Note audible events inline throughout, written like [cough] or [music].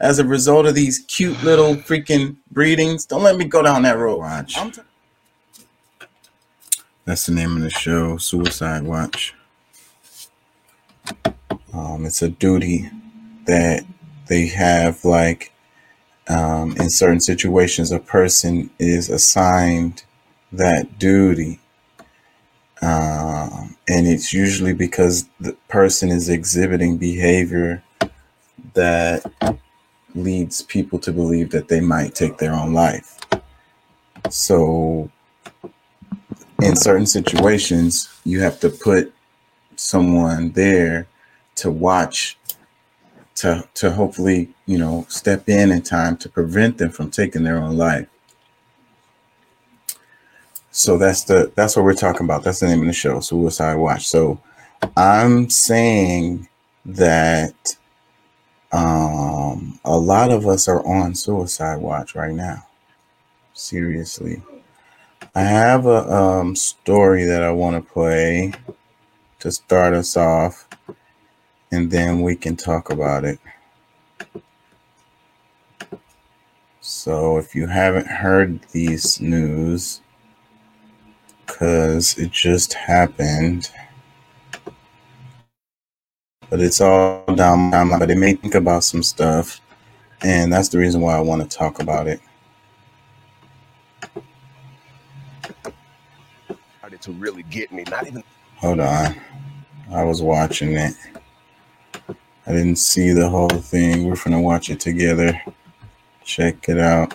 as a result of these cute little freaking breedings. Don't let me go down that road. Watch. T- That's the name of the show, Suicide Watch. Um, it's a duty that they have, like um, in certain situations, a person is assigned that duty. Um, and it's usually because the person is exhibiting behavior that leads people to believe that they might take their own life. So, in certain situations, you have to put someone there to watch, to to hopefully you know step in in time to prevent them from taking their own life. So that's the that's what we're talking about. That's the name of the show, Suicide Watch. So I'm saying that um, a lot of us are on suicide watch right now. Seriously. I have a um, story that I want to play to start us off, and then we can talk about it. So, if you haven't heard these news, because it just happened, but it's all down my line, but it made me think about some stuff, and that's the reason why I want to talk about it. started to really get me. Not even Hold on. I was watching it. I didn't see the whole thing. We're going to watch it together. Check it out.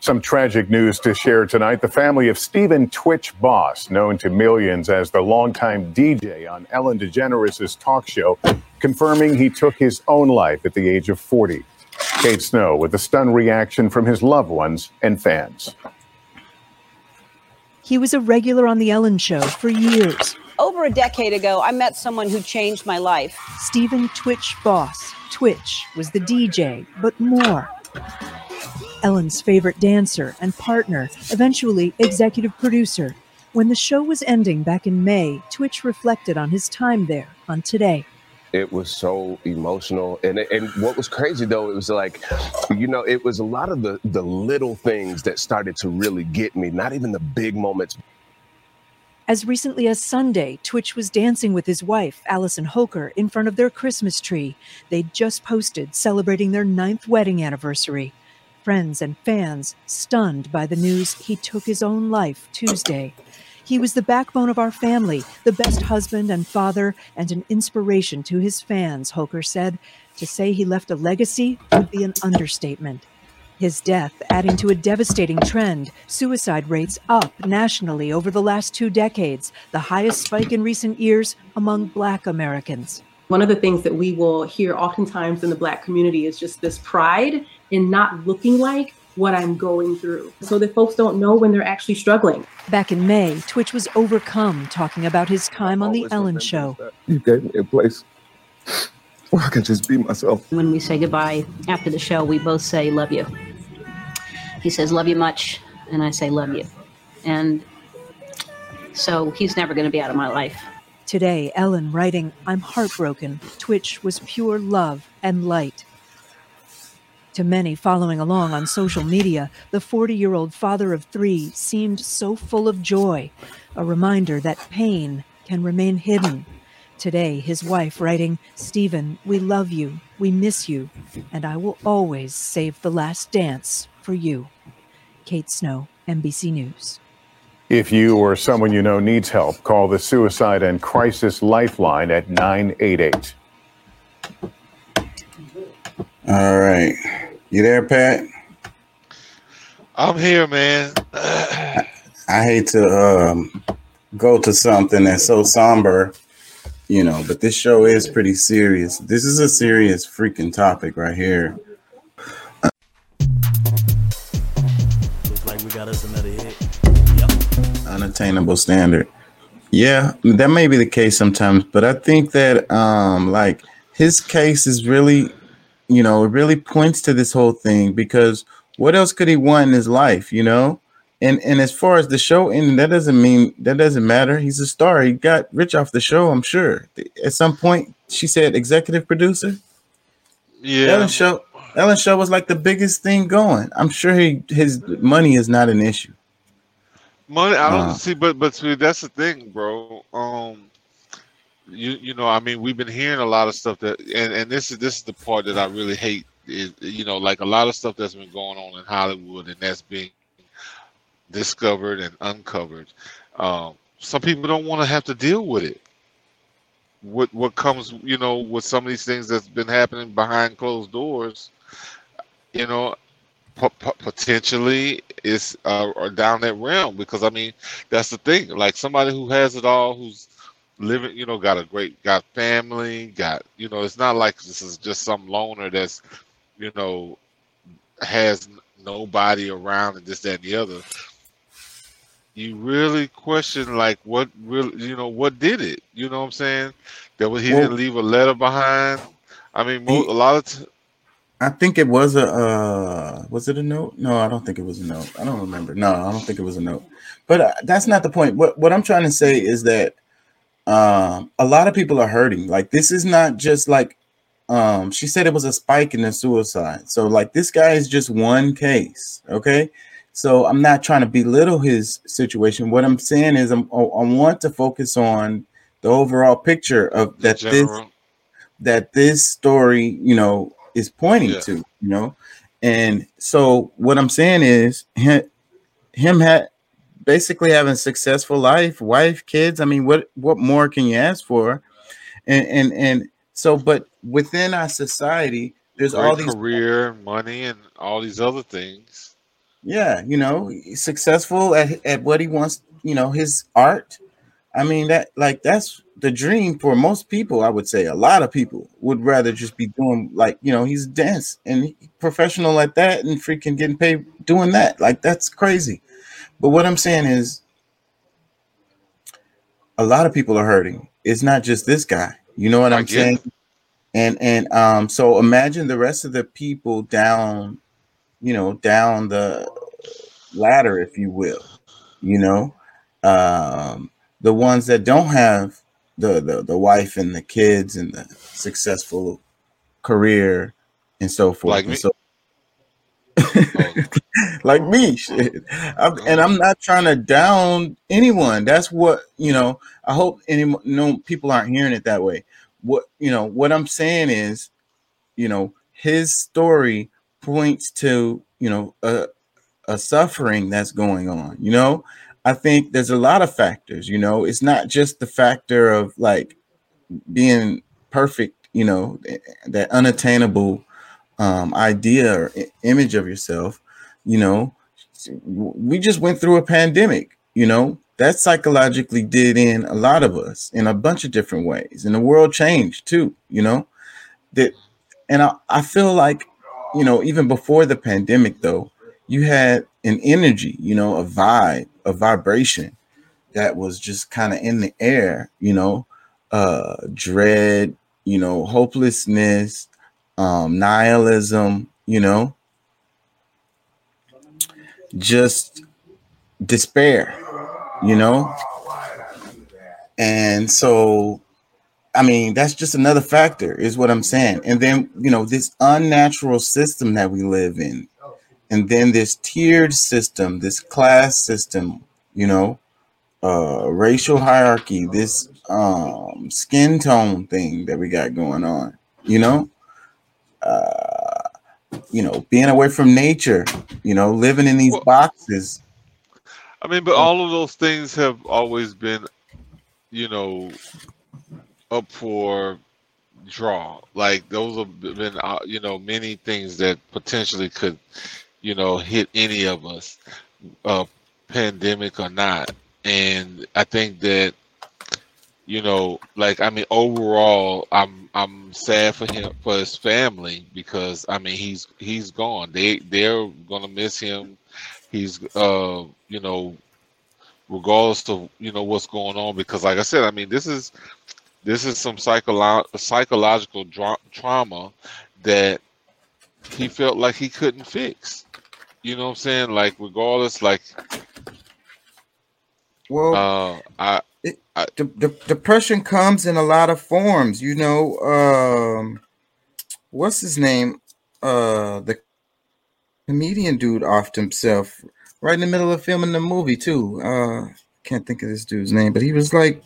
Some tragic news to share tonight. The family of Stephen Twitch Boss, known to millions as the longtime DJ on Ellen DeGeneres' talk show, confirming he took his own life at the age of 40. Kate Snow with a stunned reaction from his loved ones and fans. He was a regular on The Ellen Show for years. Over a decade ago, I met someone who changed my life. Stephen Twitch Boss. Twitch was the DJ, but more. Ellen's favorite dancer and partner, eventually executive producer. When the show was ending back in May, Twitch reflected on his time there on Today. It was so emotional and and what was crazy though it was like you know it was a lot of the the little things that started to really get me not even the big moments As recently as Sunday, Twitch was dancing with his wife, Allison Holker, in front of their Christmas tree. They'd just posted celebrating their ninth wedding anniversary. Friends and fans stunned by the news he took his own life Tuesday. He was the backbone of our family, the best husband and father, and an inspiration to his fans, Holker said. To say he left a legacy would be an understatement. His death adding to a devastating trend, suicide rates up nationally over the last two decades, the highest spike in recent years among Black Americans. One of the things that we will hear oftentimes in the Black community is just this pride in not looking like what I'm going through so that folks don't know when they're actually struggling. Back in May, Twitch was overcome talking about his time on The Ellen Show. you gave me a place where i can just be myself When we say goodbye after the show, we both say, Love you. He says, Love you much. And I say, Love you. And so he's never going to be out of my life. Today, Ellen writing, I'm heartbroken. Twitch was pure love and light. To many following along on social media, the 40 year old father of three seemed so full of joy, a reminder that pain can remain hidden. Today, his wife writing, Stephen, we love you, we miss you, and I will always save the last dance for you. Kate Snow, NBC News. If you or someone you know needs help, call the Suicide and Crisis Lifeline at 988. All right. You there, Pat? I'm here, man. I hate to um, go to something that's so somber, you know, but this show is pretty serious. This is a serious freaking topic right here. Looks like we got us another hit. unattainable standard. Yeah, that may be the case sometimes, but I think that um like his case is really, you know, it really points to this whole thing because what else could he want in his life, you know? And and as far as the show ending, that doesn't mean that doesn't matter. He's a star. He got rich off the show, I'm sure. At some point, she said executive producer. Yeah. Ellen show Ellen Show was like the biggest thing going. I'm sure he his money is not an issue. Money, I don't Uh, see, but but see, that's the thing, bro. Um, you you know, I mean, we've been hearing a lot of stuff that, and and this is this is the part that I really hate is you know, like a lot of stuff that's been going on in Hollywood, and that's being discovered and uncovered. Um, some people don't want to have to deal with it. What what comes, you know, with some of these things that's been happening behind closed doors, you know, po- po- potentially is uh, or down that realm because I mean that's the thing. Like somebody who has it all, who's living, you know, got a great, got family, got, you know, it's not like this is just some loner that's, you know, has nobody around and this, that, and the other. You really question like what really, you know, what did it? You know what I'm saying? That was- he Well- didn't leave a letter behind. I mean, He- a lot of t- I think it was a uh was it a note? No, I don't think it was a note. I don't remember. No, I don't think it was a note. But uh, that's not the point. What what I'm trying to say is that um a lot of people are hurting. Like this is not just like um she said it was a spike in the suicide. So like this guy is just one case, okay? So I'm not trying to belittle his situation. What I'm saying is I'm, I want to focus on the overall picture of that this that this story, you know, is pointing Yeah. to, you know. And so what I'm saying is him, him had basically having a successful life, wife, kids. I mean, what what more can you ask for? And and and so, but within our society, there's all these career, money, and all these other things. yeah, you know, successful at at what he wants, you know, his art. I mean, that like that's the dream for most people. I would say a lot of people would rather just be doing like you know he's dance and professional at that and freaking getting paid doing that. Like that's crazy. But what I'm saying is, a lot of people are hurting. It's not just this guy. You know what I I'm get saying? And and um, so imagine the rest of the people down, you know, down the ladder, if you will. You know, um, the ones that don't have the, the the wife and the kids and the successful career and so forth. Like and so Oh, [laughs] like me. [laughs] I'm, and I'm not trying to down anyone. That's what you know. I hope any no people aren't hearing it that way. What you know, what I'm saying is, you know, his story points to you know a a suffering that's going on. You know, I think there's a lot of factors. You know, it's not just the factor of like being perfect. You know, that unattainable um, idea or image of yourself. You know, we just went through a pandemic. You know, that psychologically did in a lot of us in a bunch of different ways, and the world changed too. You know, that, and I, I feel like, you know, even before the pandemic, though, you had an energy, you know, a vibe, a vibration that was just kind of in the air, you know, uh, dread, you know, hopelessness, um, nihilism, you know, just despair, you know, and so I mean, that's just another factor, is what I'm saying. And then, you know, this unnatural system that we live in, and then this tiered system, this class system, you know, uh, racial hierarchy, this um, skin tone thing that we got going on, you know, uh, you know, being away from nature, you know, living in these Well, boxes. I mean, but all of those things have always been, you know, up for draw. Like those have been, uh, you know, many things that potentially could, you know, hit any of us, uh, pandemic or not. And I think that, you know, like I mean, overall, I'm I'm sad for him for his family because I mean he's he's gone. They they're gonna miss him. He's uh you know regardless of you know what's going on because like I said, I mean this is this is some psycholo- psychological dra- trauma that he felt like he couldn't fix. You know what I'm saying? Like regardless, like Well, uh, I, it, de- de- depression comes in a lot of forms, you know. Um, what's his name? uh the comedian dude offed himself right in the middle of filming the movie too. Uh can't think of this dude's name, but he was like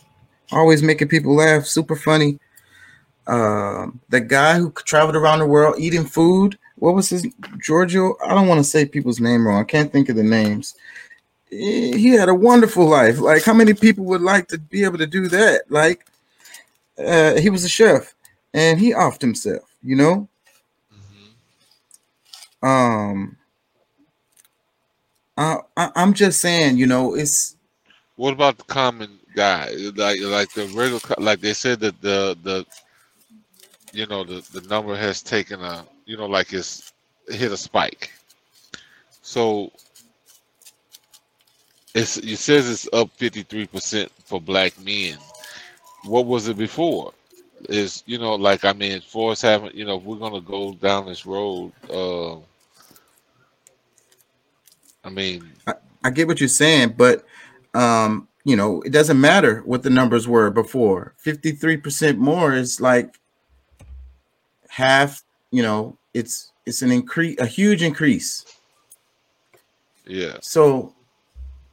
always making people laugh, super funny. Um, the guy who traveled around the world eating food. What was his Giorgio? I don't want to say people's name wrong. I can't think of the names. He had a wonderful life. Like, how many people would like to be able to do that? Like, uh, he was a chef, and he offed himself. You know. Um, I, I I'm just saying, you know, it's What about the common guy? Like like the regular, like they said that the the you know the the number has taken a you know like it's hit a spike. So it's it says it's up fifty three percent for black men. What was it before? Is you know like I mean for us having you know if we're gonna go down this road. Uh, I mean I, I get what you're saying, but um, you know, it doesn't matter what the numbers were before. 53% more is like half, you know, it's it's an increase a huge increase. yeah. So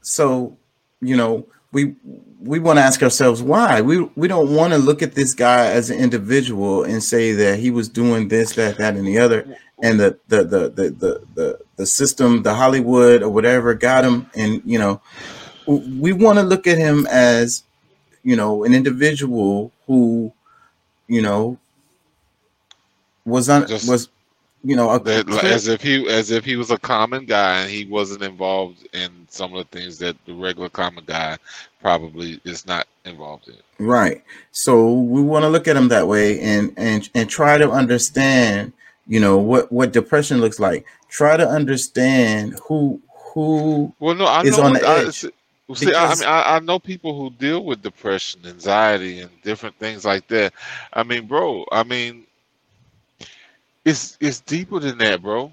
so you know, we we want to ask ourselves why. We we don't want to look at this guy as an individual and say that he was doing this, that, that, and the other, and the the the the the the, the system, the Hollywood or whatever got him, and you know, we want to look at him as you know an individual who you know was on was you know a as if he as if he was a common guy and he wasn't involved in some of the things that the regular common guy probably is not involved in. Right. So we want to look at him that way and and and try to understand, you know, what what depression looks like. Try to understand who who Well, no, I is know. on the I, edge. see, well, see, I, I mean, I, I know people who deal with depression, anxiety, and different things like that. I mean, bro, I mean, it's it's deeper than that, bro.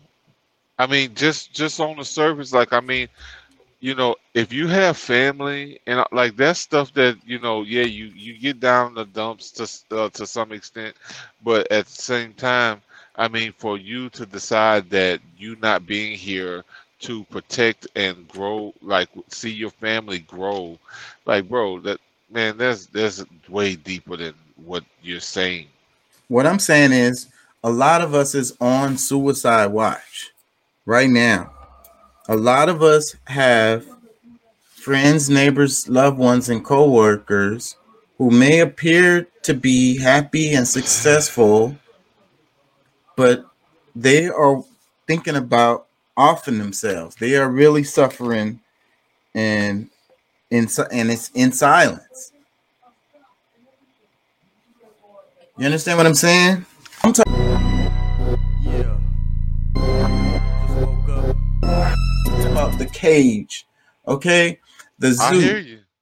I mean, just just on the surface, like I mean, you know, if you have family and uh, like that stuff that you know, yeah, you you get down the dumps to uh, to some extent, but at the same time, I mean, for you to decide that you not being here to protect and grow, like see your family grow, like bro, that man, there's there's way deeper than what you're saying. what I'm saying is a lot of us is on suicide watch right now. A lot of us have friends, neighbors, loved ones, and coworkers who may appear to be happy and successful, but they are thinking about offing themselves. They are really suffering and in and it's in silence. You understand what I'm saying? Cage, okay? The zoo.